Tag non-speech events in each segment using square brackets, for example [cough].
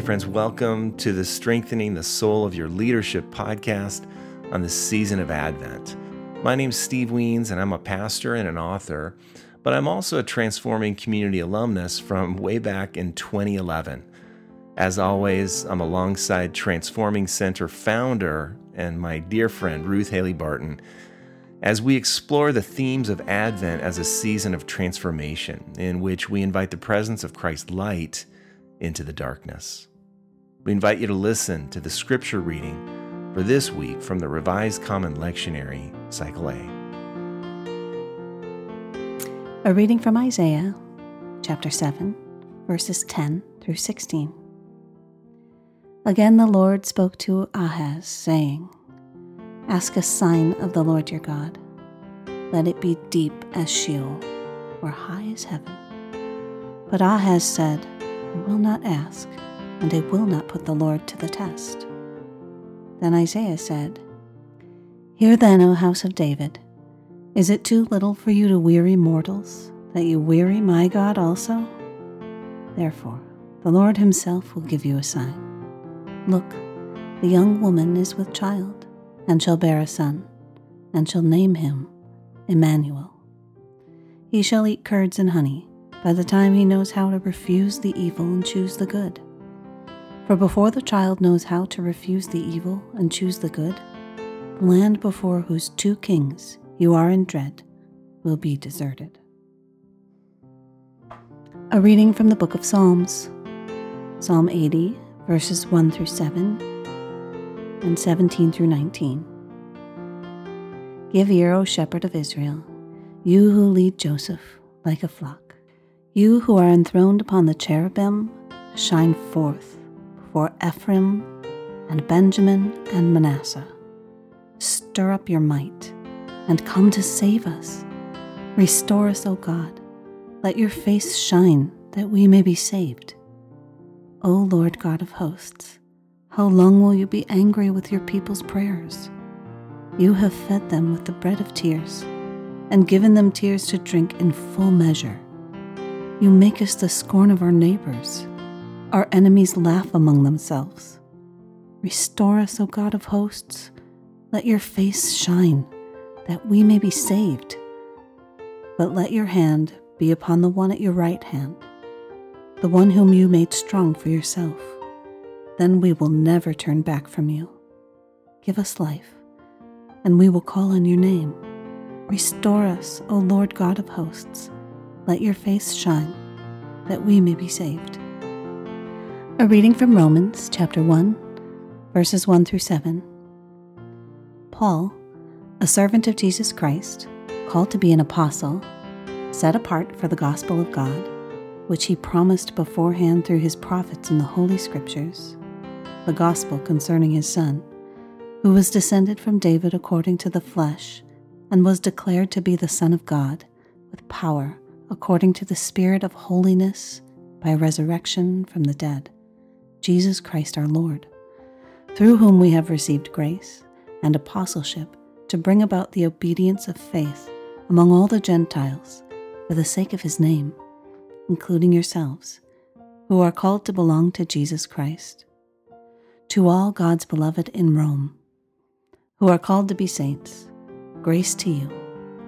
Hey, friends, welcome to the Strengthening the Soul of Your Leadership podcast on the season of Advent. My name's Steve Wiens, and I'm a pastor and an author, but I'm also a transforming community alumnus from way back in 2011. As always, I'm alongside Transforming Center founder and my dear friend Ruth Haley Barton as we explore the themes of Advent as a season of transformation in which we invite the presence of Christ's light into the darkness. We invite you to listen to the scripture reading for this week from the Revised Common Lectionary, Cycle A. A reading from Isaiah, chapter 7, verses 10 through 16. Again the Lord spoke to Ahaz, saying, Ask a sign of the Lord your God. Let it be deep as Sheol, or high as heaven. But Ahaz said, I will not ask, and I will not put the Lord to the test. Then Isaiah said, Hear then, O house of David, is it too little for you to weary mortals, that you weary my God also? Therefore, the Lord himself will give you a sign. Look, the young woman is with child and shall bear a son, and shall name him Emmanuel. He shall eat curds and honey by the time he knows how to refuse the evil and choose the good. For before the child knows how to refuse the evil and choose the good, land before whose two kings you are in dread will be deserted. A reading from the book of Psalms, Psalm 80, verses 1 through 7 and 17 through 19. Give ear, O shepherd of Israel, you who lead Joseph like a flock. You who are enthroned upon the cherubim, shine forth before Ephraim and Benjamin and Manasseh. Stir up your might and come to save us. Restore us, O God. Let your face shine that we may be saved. O Lord God of hosts, how long will you be angry with your people's prayers? You have fed them with the bread of tears and given them tears to drink in full measure. You make us the scorn of our neighbors. Our enemies laugh among themselves. Restore us, O God of hosts. Let your face shine, that we may be saved. But let your hand be upon the one at your right hand, the one whom you made strong for yourself then we will never turn back from you. Give us life, and we will call on your name. Restore us, O Lord God of hosts. Let your face shine, that we may be saved. A reading from Romans chapter 1, verses 1 through 7. Paul, a servant of Jesus Christ, called to be an apostle, set apart for the gospel of God, which he promised beforehand through his prophets in the Holy Scriptures the gospel concerning his Son, who was descended from David according to the flesh, and was declared to be the Son of God, with power according to the Spirit of holiness by resurrection from the dead, Jesus Christ our Lord, through whom we have received grace and apostleship to bring about the obedience of faith among all the Gentiles for the sake of his name, including yourselves, who are called to belong to Jesus Christ to all God's beloved in Rome, who are called to be saints, grace to you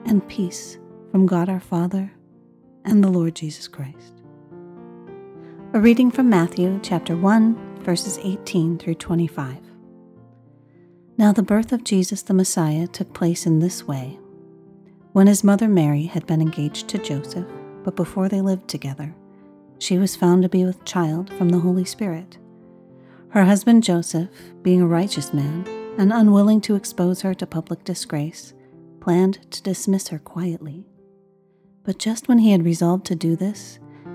and peace from God our Father and the Lord Jesus Christ. A reading from Matthew chapter 1, verses 18 through 25. Now the birth of Jesus the Messiah took place in this way. When his mother Mary had been engaged to Joseph, but before they lived together, she was found to be with child from the Holy Spirit. Her husband Joseph, being a righteous man and unwilling to expose her to public disgrace, planned to dismiss her quietly. But just when he had resolved to do this,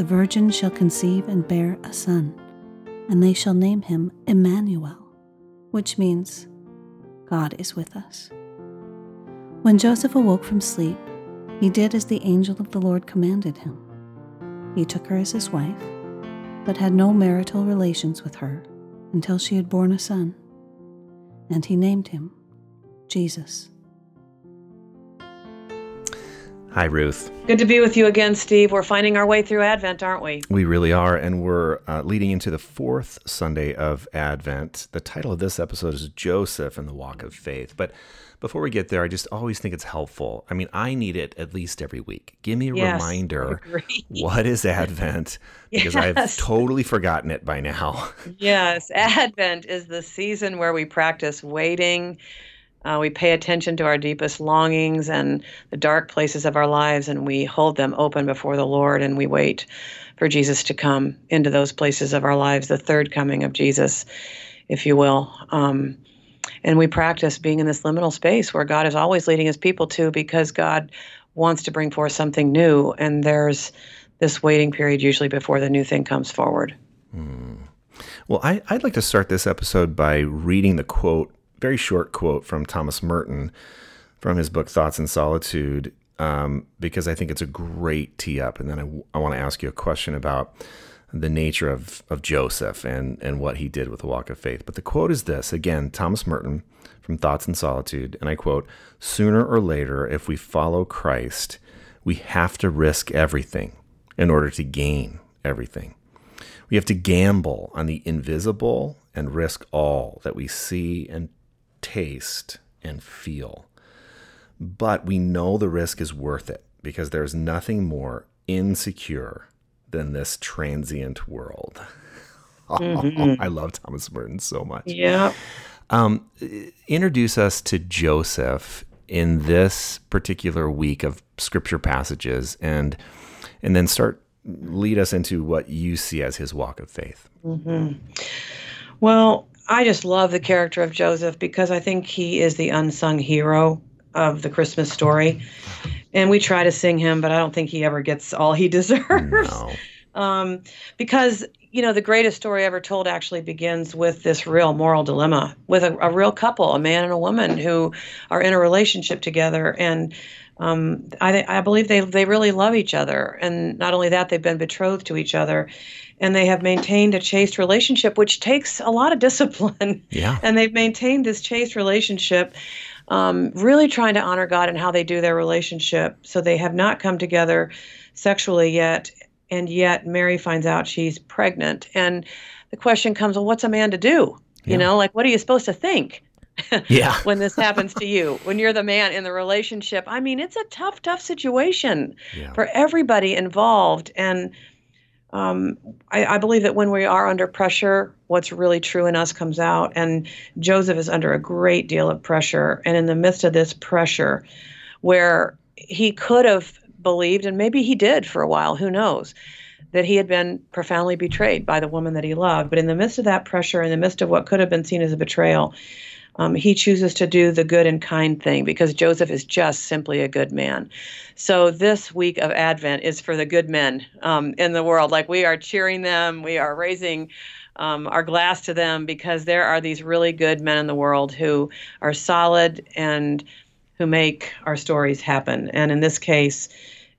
the virgin shall conceive and bear a son, and they shall name him Emmanuel, which means God is with us. When Joseph awoke from sleep, he did as the angel of the Lord commanded him. He took her as his wife, but had no marital relations with her until she had borne a son, and he named him Jesus. Hi, Ruth. Good to be with you again, Steve. We're finding our way through Advent, aren't we? We really are, and we're uh, leading into the fourth Sunday of Advent. The title of this episode is Joseph and the Walk of Faith. But before we get there, I just always think it's helpful. I mean, I need it at least every week. Give me a yes, reminder [laughs] what is Advent? [laughs] Because yes. I've totally forgotten it by now. yes, Advent is the season where we practice waiting uh, we pay attention to our deepest longings and the dark places of our lives, and we hold them open before the Lord, and we wait for Jesus to come into those places of our lives, the third coming of Jesus, if you will. Um, and we practice being in this liminal space where God is always leading his people to because God wants to bring forth something new, and there's this waiting period usually before the new thing comes forward. Mm. Well, I, I'd like to start this episode by reading the quote very short quote from Thomas Merton from his book Thoughts in Solitude, um, because I think it's a great tee up. And then I, I want to ask you a question about the nature of, of Joseph and, and what he did with the walk of faith. But the quote is this again, Thomas Merton from Thoughts in Solitude. And I quote Sooner or later, if we follow Christ, we have to risk everything in order to gain everything. We have to gamble on the invisible and risk all that we see and taste, and feel. But we know the risk is worth it because there's nothing more insecure than this transient world. [laughs] Mm-hmm. I love Thomas Merton so much. Yeah. Um, introduce us to Joseph in this particular week of scripture passages and and then start lead us into what you see as his walk of faith. Mm-hmm. Well, I just love the character of Joseph because I think he is the unsung hero of the Christmas story. And we try to sing him, but I don't think he ever gets all he [laughs] deserves. No. Um, because, you know, the greatest story ever told actually begins with this real moral dilemma with a, a real couple, a man and a woman who are in a relationship together. And um, I, I believe they, they really love each other. And not only that, they've been betrothed to each other and they have maintained a chaste relationship, which takes a lot of discipline. [laughs] Yeah. And they've maintained this chaste relationship, um, really trying to honor God and how they do their relationship. So they have not come together sexually yet. And yet Mary finds out she's pregnant. And the question comes, well, what's a man to do? Yeah. You know, like, what are you supposed to think? Yeah. [laughs] when this happens to you, when you're the man in the relationship. I mean, it's a tough, tough situation yeah. for everybody involved. And um, I, I, believe that when we are under pressure, what's really true in us comes out. And Joseph is under a great deal of pressure. And in the midst of this pressure, where he could have believed, and maybe he did for a while, who knows, that he had been profoundly betrayed by the woman that he loved. But in the midst of that pressure, in the midst of what could have been seen as a betrayal, um, he chooses to do the good and kind thing because Joseph is just simply a good man. So this week of Advent is for the good men um, in the world. Like we are cheering them, we are raising um, our glass to them because there are these really good men in the world who are solid and who make our stories happen. And in this case,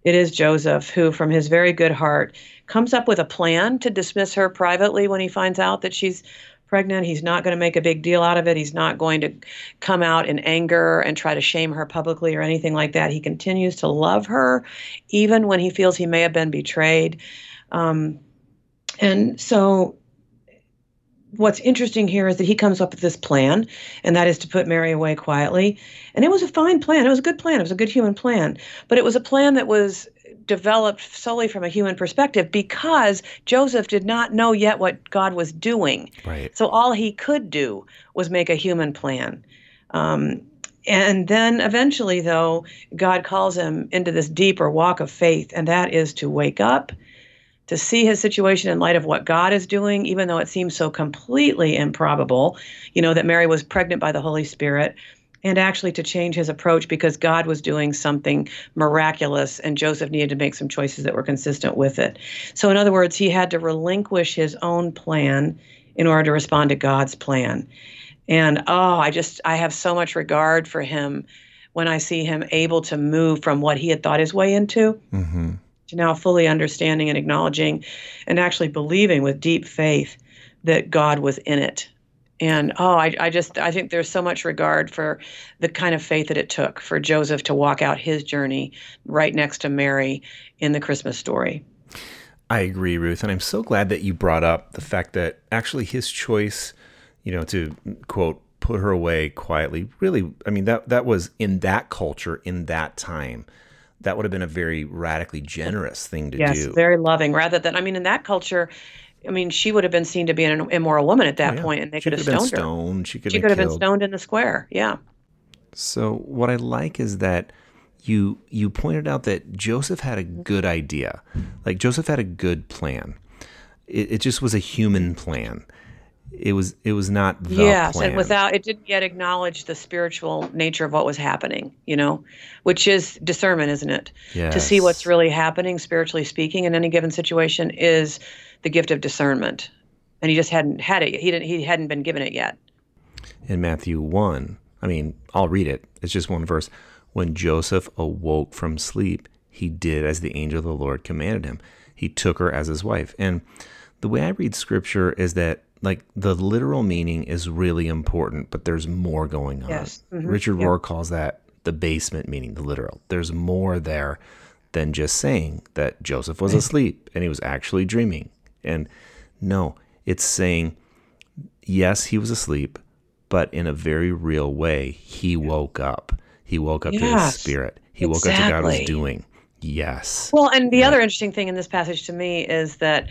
it is Joseph who, from his very good heart, comes up with a plan to dismiss her privately when he finds out that she's pregnant. He's not going to make a big deal out of it. He's not going to come out in anger and try to shame her publicly or anything like that. He continues to love her, even when he feels he may have been betrayed. Um, and so, what's interesting here is that he comes up with this plan, and that is to put Mary away quietly. And it was a fine plan. It was a good plan. It was a good human plan. But it was a plan that was developed solely from a human perspective because Joseph did not know yet what God was doing. Right. So all he could do was make a human plan. Um, and then eventually, though, God calls him into this deeper walk of faith, and that is to wake up, to see his situation in light of what God is doing, even though it seems so completely improbable, you know, that Mary was pregnant by the Holy Spirit and actually to change his approach because God was doing something miraculous and Joseph needed to make some choices that were consistent with it. So, in other words, he had to relinquish his own plan in order to respond to God's plan. And oh, I just, I have so much regard for him when I see him able to move from what he had thought his way into mm-hmm. to now fully understanding and acknowledging and actually believing with deep faith that God was in it. And oh, I, I just I think there's so much regard for the kind of faith that it took for Joseph to walk out his journey right next to Mary in the Christmas story. I agree, Ruth, and I'm so glad that you brought up the fact that actually his choice, you know, to quote put her away quietly, really, I mean that that was in that culture in that time that would have been a very radically generous thing to yes, do. Yes, very loving. Rather than, I mean, in that culture, I mean, she would have been seen to be an immoral woman at that oh, yeah. point, and they could have stoned, stoned her. She could, she could have been stoned in the square. Yeah. So what I like is that you you pointed out that Joseph had a good idea, like Joseph had a good plan. It, it just was a human plan. It was it was not the yes, plan. and without it didn't yet acknowledge the spiritual nature of what was happening. You know, which is discernment, isn't it? Yes. To see what's really happening, spiritually speaking, in any given situation is the gift of discernment, and he just hadn't had it. He didn't. He hadn't been given it yet. In Matthew one, I mean, I'll read it. It's just one verse. When Joseph awoke from sleep, he did as the angel of the Lord commanded him. He took her as his wife. And the way I read scripture is that like the literal meaning is really important, but there's more going on. Yes. Mm-hmm. Richard yep. Rohr calls that the basement meaning, the literal. There's more there than just saying that Joseph was asleep and he was actually dreaming. And no, it's saying, yes, he was asleep, but in a very real way, he woke up. He woke up yes, to his spirit. He exactly. woke up to God was doing. Yes. Well, and the yeah. other interesting thing in this passage to me is that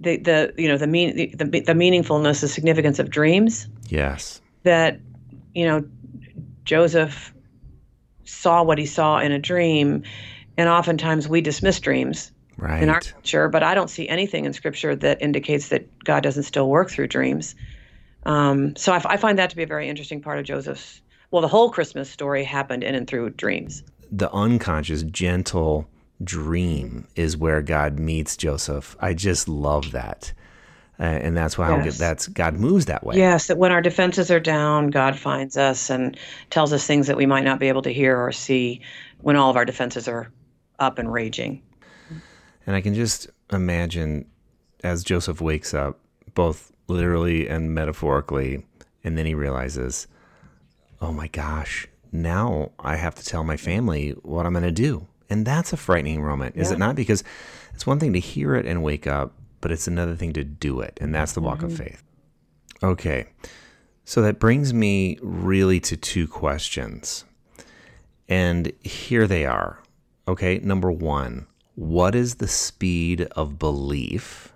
the the you know the mean the, the, the meaningfulness, the significance of dreams. Yes. That you know Joseph saw what he saw in a dream, and oftentimes we dismiss dreams right. in our culture, but I don't see anything in Scripture that indicates that God doesn't still work through dreams. Um, so I, I find that to be a very interesting part of Joseph's. Well, the whole Christmas story happened in and through dreams. The unconscious, gentle dream is where God meets Joseph. I just love that. Uh, and that's why yes. that's God moves that way. Yes, that when our defenses are down, God finds us and tells us things that we might not be able to hear or see when all of our defenses are up and raging. And I can just imagine as Joseph wakes up, both literally and metaphorically, and then he realizes, oh my gosh, now I have to tell my family what I'm going to do. And that's a frightening moment, is it not? Because it's one thing to hear it and wake up, but it's another thing to do it. And that's the walk mm-hmm. of faith. Okay. So that brings me really to two questions. And here they are. Okay. Number one, what is the speed of belief?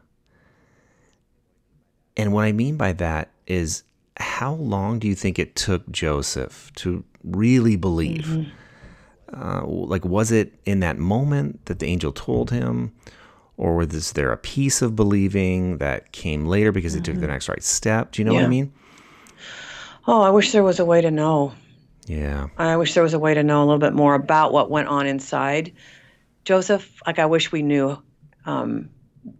And what I mean by that is how long do you think it took Joseph to really believe? Mm-hmm. Uh, like, was it in that moment that the angel told him? Or was there a piece of believing that came later because mm-hmm. he took the mm-hmm. next right step? Do you know yeah. what I mean? Oh, I wish there was a way to know. Yeah. I wish there was a way to know a little bit more about what went on inside Joseph, like I wish we knew um,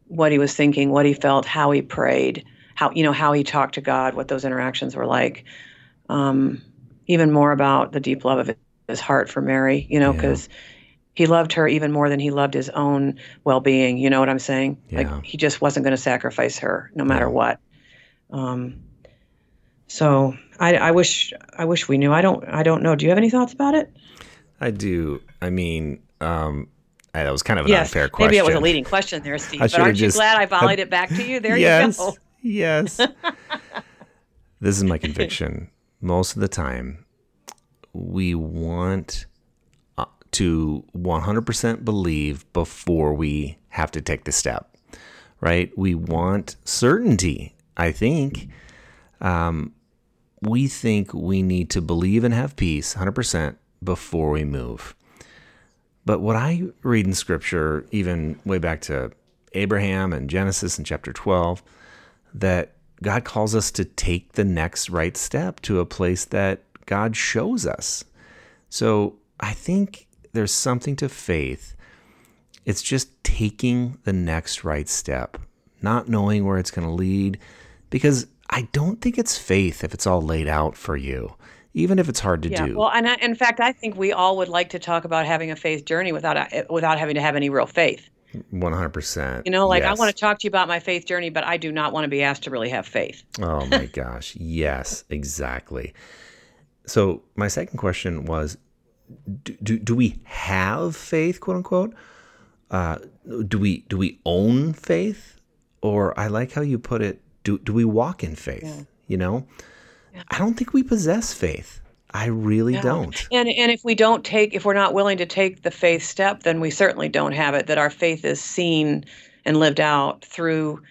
what he was thinking, what he felt, how he prayed, how you know how he talked to God, what those interactions were like. Um, even more about the deep love of his heart for Mary, you know, because yeah. he loved her even more than he loved his own well-being. You know what I'm saying? Yeah. Like he just wasn't going to sacrifice her, no matter yeah. what. Um, so I, I wish I wish we knew. I don't I don't know. Do you have any thoughts about it? I do. I mean, um, that was kind of an yes, unfair question. Maybe it was a leading question there, Steve. but aren't you glad I volleyed it back to you? There yes, you go. Yes. [laughs] this is my conviction. Most of the time, we want uh, to 100% believe before we have to take the step, right? We want certainty, I think. Um, we think we need to believe and have peace 100% before we move. But what I read in scripture, even way back to Abraham and Genesis in chapter 12, that God calls us to take the next right step to a place that God shows us. So I think there's something to faith. It's just taking the next right step, not knowing where it's going to lead. Because I don't think it's faith if it's all laid out for you, even if it's hard to yeah. do. Well, and I, in fact, I think we all would like to talk about having a faith journey without without having to have any real faith. One hundred percent. You know, like yes. I want to talk to you about my faith journey, but I do not want to be asked to really have faith. [laughs] Oh my gosh, yes, exactly. So my second question was, do, do, do we have faith, quote unquote? Uh, do we do we own faith, or I like how you put it. Do do we walk in faith? Yeah. You know. I don't think we possess faith. I really no. don't. And and if we don't take if we're not willing to take the faith step, then we certainly don't have it. That our faith is seen and lived out through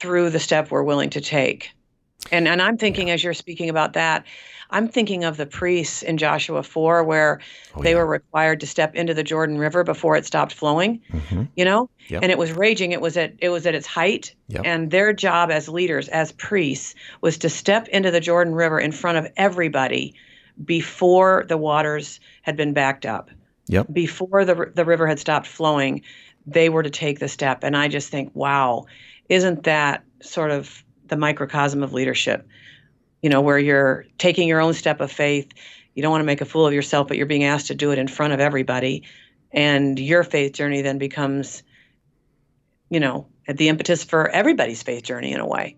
through the step we're willing to take. And and I'm thinking yeah. as you're speaking about that, I'm thinking of the priests in Joshua 4 where oh, they yeah. were required to step into the Jordan River before it stopped flowing. Mm-hmm. You know? Yep. And it was raging. It was at it was at its height. Yep. And their job as leaders, as priests, was to step into the Jordan River in front of everybody before the waters had been backed up. Yep. Before the the river had stopped flowing, they were to take the step. And I just think, wow, isn't that sort of the microcosm of leadership? You know, where you're taking your own step of faith. You don't want to make a fool of yourself, but you're being asked to do it in front of everybody. And your faith journey then becomes, you know, the impetus for everybody's faith journey in a way.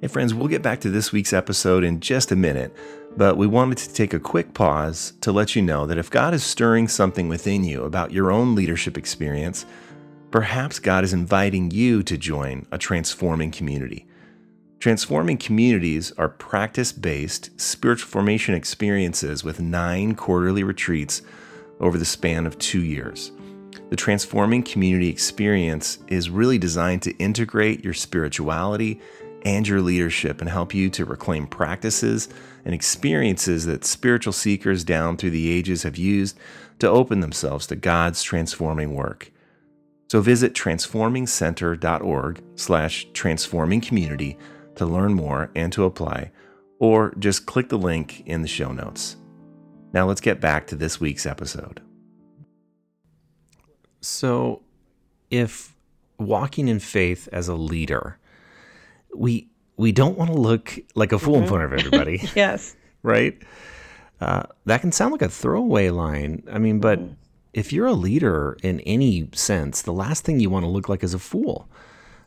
Hey, friends, we'll get back to this week's episode in just a minute, but we wanted to take a quick pause to let you know that if God is stirring something within you about your own leadership experience, perhaps God is inviting you to join a transforming community. Transforming communities are practice based spiritual formation experiences with nine quarterly retreats over the span of two years. The Transforming Community experience is really designed to integrate your spirituality and your leadership and help you to reclaim practices and experiences that spiritual seekers down through the ages have used to open themselves to God's transforming work. So visit transformingcenter.org slash transforming community to learn more and to apply, or just click the link in the show notes. Now let's get back to this week's episode. So, if walking in faith as a leader, we we don't want to look like a fool mm-hmm. in front of everybody. [laughs] yes. right? Uh, that can sound like a throwaway line. I mean, but mm-hmm. if you're a leader in any sense, the last thing you want to look like is a fool.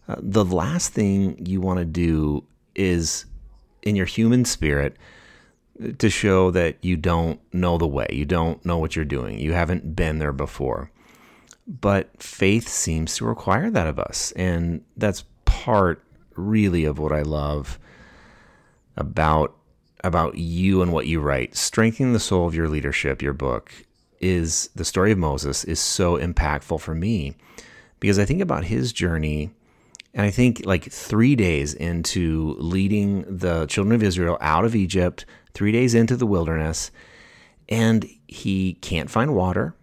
Uh, the last thing you want to do is in your human spirit to show that you don't know the way, you don't know what you're doing, you haven't been there before. But faith seems to require that of us. And that's part really of what I love about about you and what you write. Strengthening the soul of your leadership, your book is the story of Moses is so impactful for me because I think about his journey and I think like three days into leading the children of Israel out of Egypt, three days into the wilderness, and he can't find water,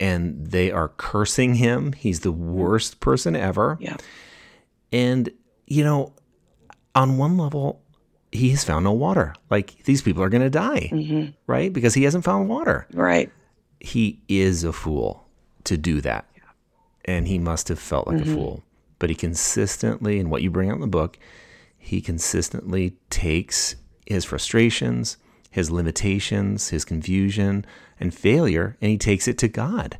and they are cursing him. He's the worst person ever. Yeah. And, you know, on one level, he has found no water. Like these people are going to die, mm-hmm. right? Because he hasn't found water. Right. He is a fool to do that. Yeah. And he must have felt like mm-hmm. a fool but he consistently, and what you bring out in the book, he consistently takes his frustrations, his limitations, his confusion, and failure, and he takes it to God.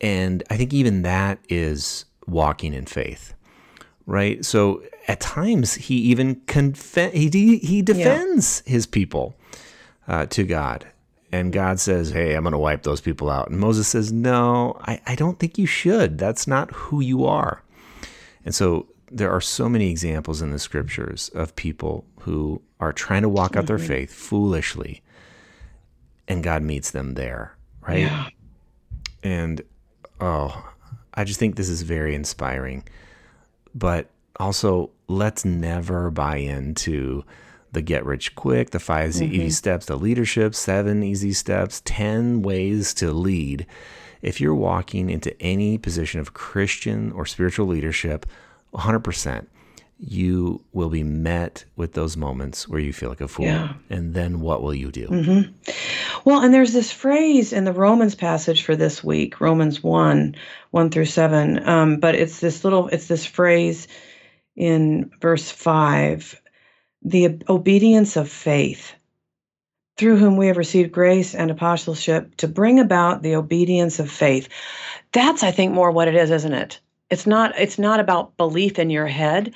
And I think even that is walking in faith, right? So at times he even conf- he he defends yeah. his people uh, to God, and God says, "Hey, I'm going to wipe those people out." And Moses says, "No, I, I don't think you should. That's not who you are." And so there are so many examples in the scriptures of people who are trying to walk out their mm-hmm. faith foolishly, and God meets them there, right? Yeah. And oh, I just think this is very inspiring. But also, let's never buy into the get rich quick, the 5 mm-hmm. easy steps the leadership, seven easy steps, 10 ways to lead if you're walking into any position of Christian or spiritual leadership, 100%, you will be met with those moments where you feel like a fool. Yeah. And then what will you do? Mm-hmm. Well, and there's this phrase in the Romans passage for this week, Romans 1, 1 through 7. Um, but it's this little, it's this phrase, in verse 5 the obedience of faith, through whom we have received grace and apostleship to bring about the obedience of faith. That's, I think, more what it is, isn't it? It's not. It's not about belief in your head.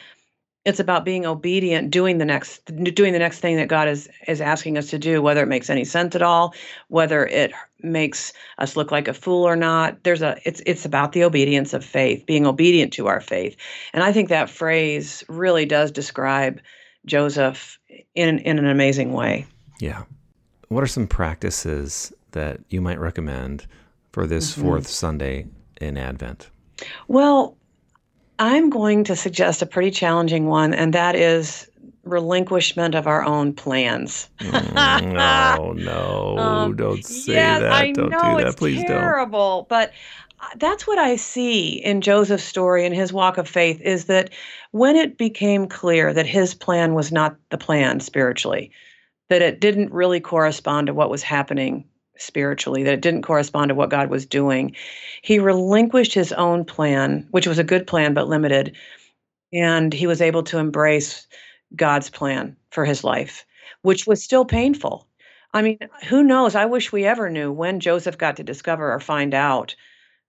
It's about being obedient, doing the next, doing the next thing that God is is asking us to do, whether it makes any sense at all, whether it makes us look like a fool or not. There's a. It's it's about the obedience of faith, being obedient to our faith, and I think that phrase really does describe Joseph in in an amazing way. Yeah. What are some practices that you might recommend for this mm-hmm. fourth Sunday in Advent? Well, I'm going to suggest a pretty challenging one, and that is relinquishment of our own plans. mm, no, no, [laughs] um, don't say yes, that. I don't know, do that. It's Please terrible, don't. But that's what I see in Joseph's story and his walk of faith is that when it became clear that his plan was not the plan spiritually, that it didn't really correspond to what was happening spiritually, that it didn't correspond to what God was doing, he relinquished his own plan, which was a good plan but limited, and he was able to embrace God's plan for his life, which was still painful. I mean, who knows? I wish we ever knew when Joseph got to discover or find out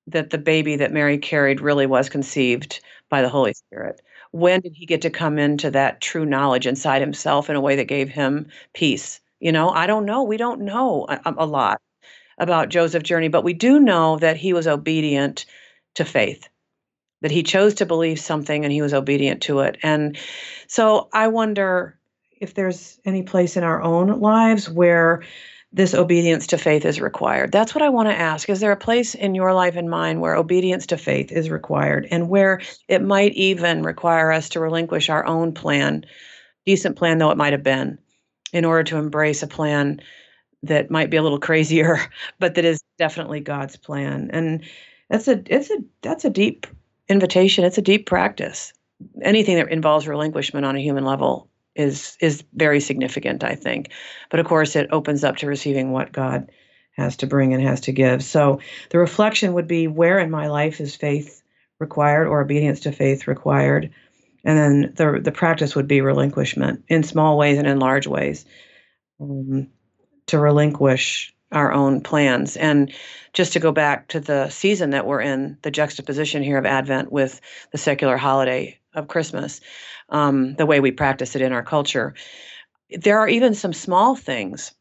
that the baby that Mary carried really was conceived by the Holy Spirit? When did he get to come into that true knowledge inside himself in a way that gave him peace? You know, I don't know. We don't know a, a lot about Joseph's journey, but we do know that he was obedient to faith, that he chose to believe something and he was obedient to it. And so I wonder if there's any place in our own lives where this obedience to faith is required. That's what I want to ask. Is there a place in your life and mine where obedience to faith is required and where it might even require us to relinquish our own plan, decent plan though it might have been, in order to embrace a plan that might be a little [laughs] crazier, but that is definitely God's plan. And that's a it's a that's a deep invitation. It's a deep practice. Anything that involves relinquishment on a human level is is very significant, I think. But of course, it opens up to receiving what God has to bring and has to give. So the reflection would be where in my life is faith required or obedience to faith required? And then the the practice would be relinquishment in small ways and in large ways um, to relinquish our own plans. And just to go back to the season that we're in, the juxtaposition here of Advent with the secular holiday of Christmas, um, the way we practice it in our culture. There are even some small things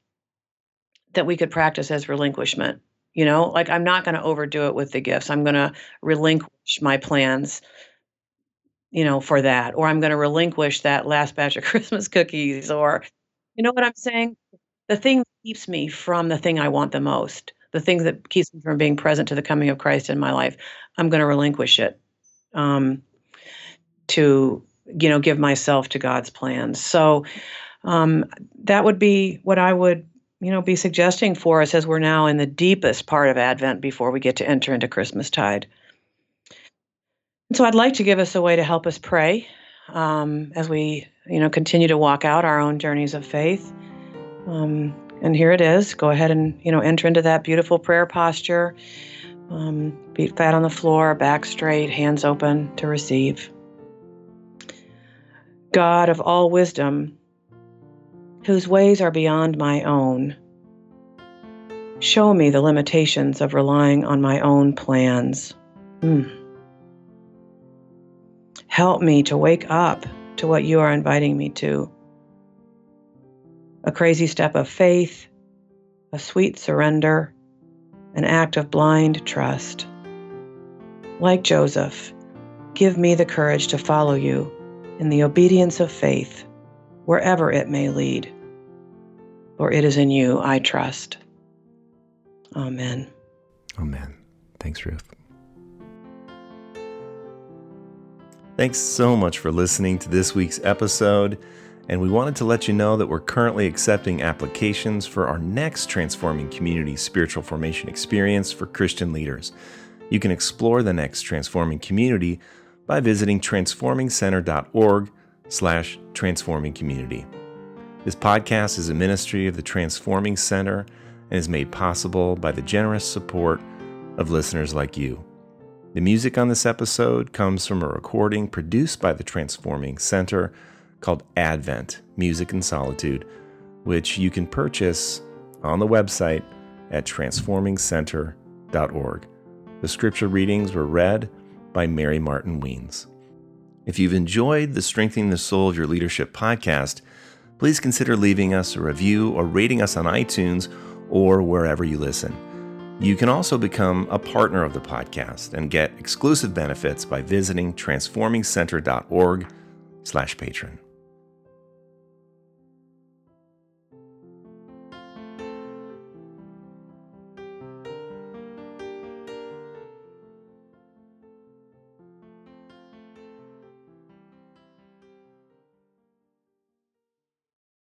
that we could practice as relinquishment. You know, like I'm not going to overdo it with the gifts. I'm going to relinquish my plans, you know, for that. Or I'm going to relinquish that last batch of [laughs] Christmas cookies. Or, you know what I'm saying? The thing that keeps me from the thing I want the most, the thing that keeps me from being present to the coming of Christ in my life, I'm going to relinquish it. Um, to you know give myself to God's plans. So um, that would be what I would you know be suggesting for us as we're now in the deepest part of Advent before we get to enter into Christmas tide. So I'd like to give us a way to help us pray um, as we you know continue to walk out our own journeys of faith. Um, and here it is. Go ahead and you know enter into that beautiful prayer posture. Um, feet flat on the floor, back straight, hands open to receive. God of all wisdom, whose ways are beyond my own. Show me the limitations of relying on my own plans. Hmm. Help me to wake up to what you are inviting me to. A crazy step of faith, a sweet surrender, an act of blind trust. Like Joseph, give me the courage to follow you in the obedience of faith, wherever it may lead. For it is in you I trust. Amen. Amen. Thanks, Ruth. Thanks so much for listening to this week's episode. And we wanted to let you know that we're currently accepting applications for our next Transforming Community Spiritual Formation Experience for Christian leaders. You can explore the next Transforming Community by visiting transformingcenter.org slash transformingcommunity. This podcast is a ministry of the Transforming Center and is made possible by the generous support of listeners like you. The music on this episode comes from a recording produced by the Transforming Center called Advent Music and Solitude, which you can purchase on the website at transformingcenter.org. The scripture readings were read by Mary Martin Wiens. If you've enjoyed the Strengthening the Soul of Your Leadership podcast, please consider leaving us a review or rating us on iTunes or wherever you listen. You can also become a partner of the podcast and get exclusive benefits by visiting transformingcenter.org slash patron.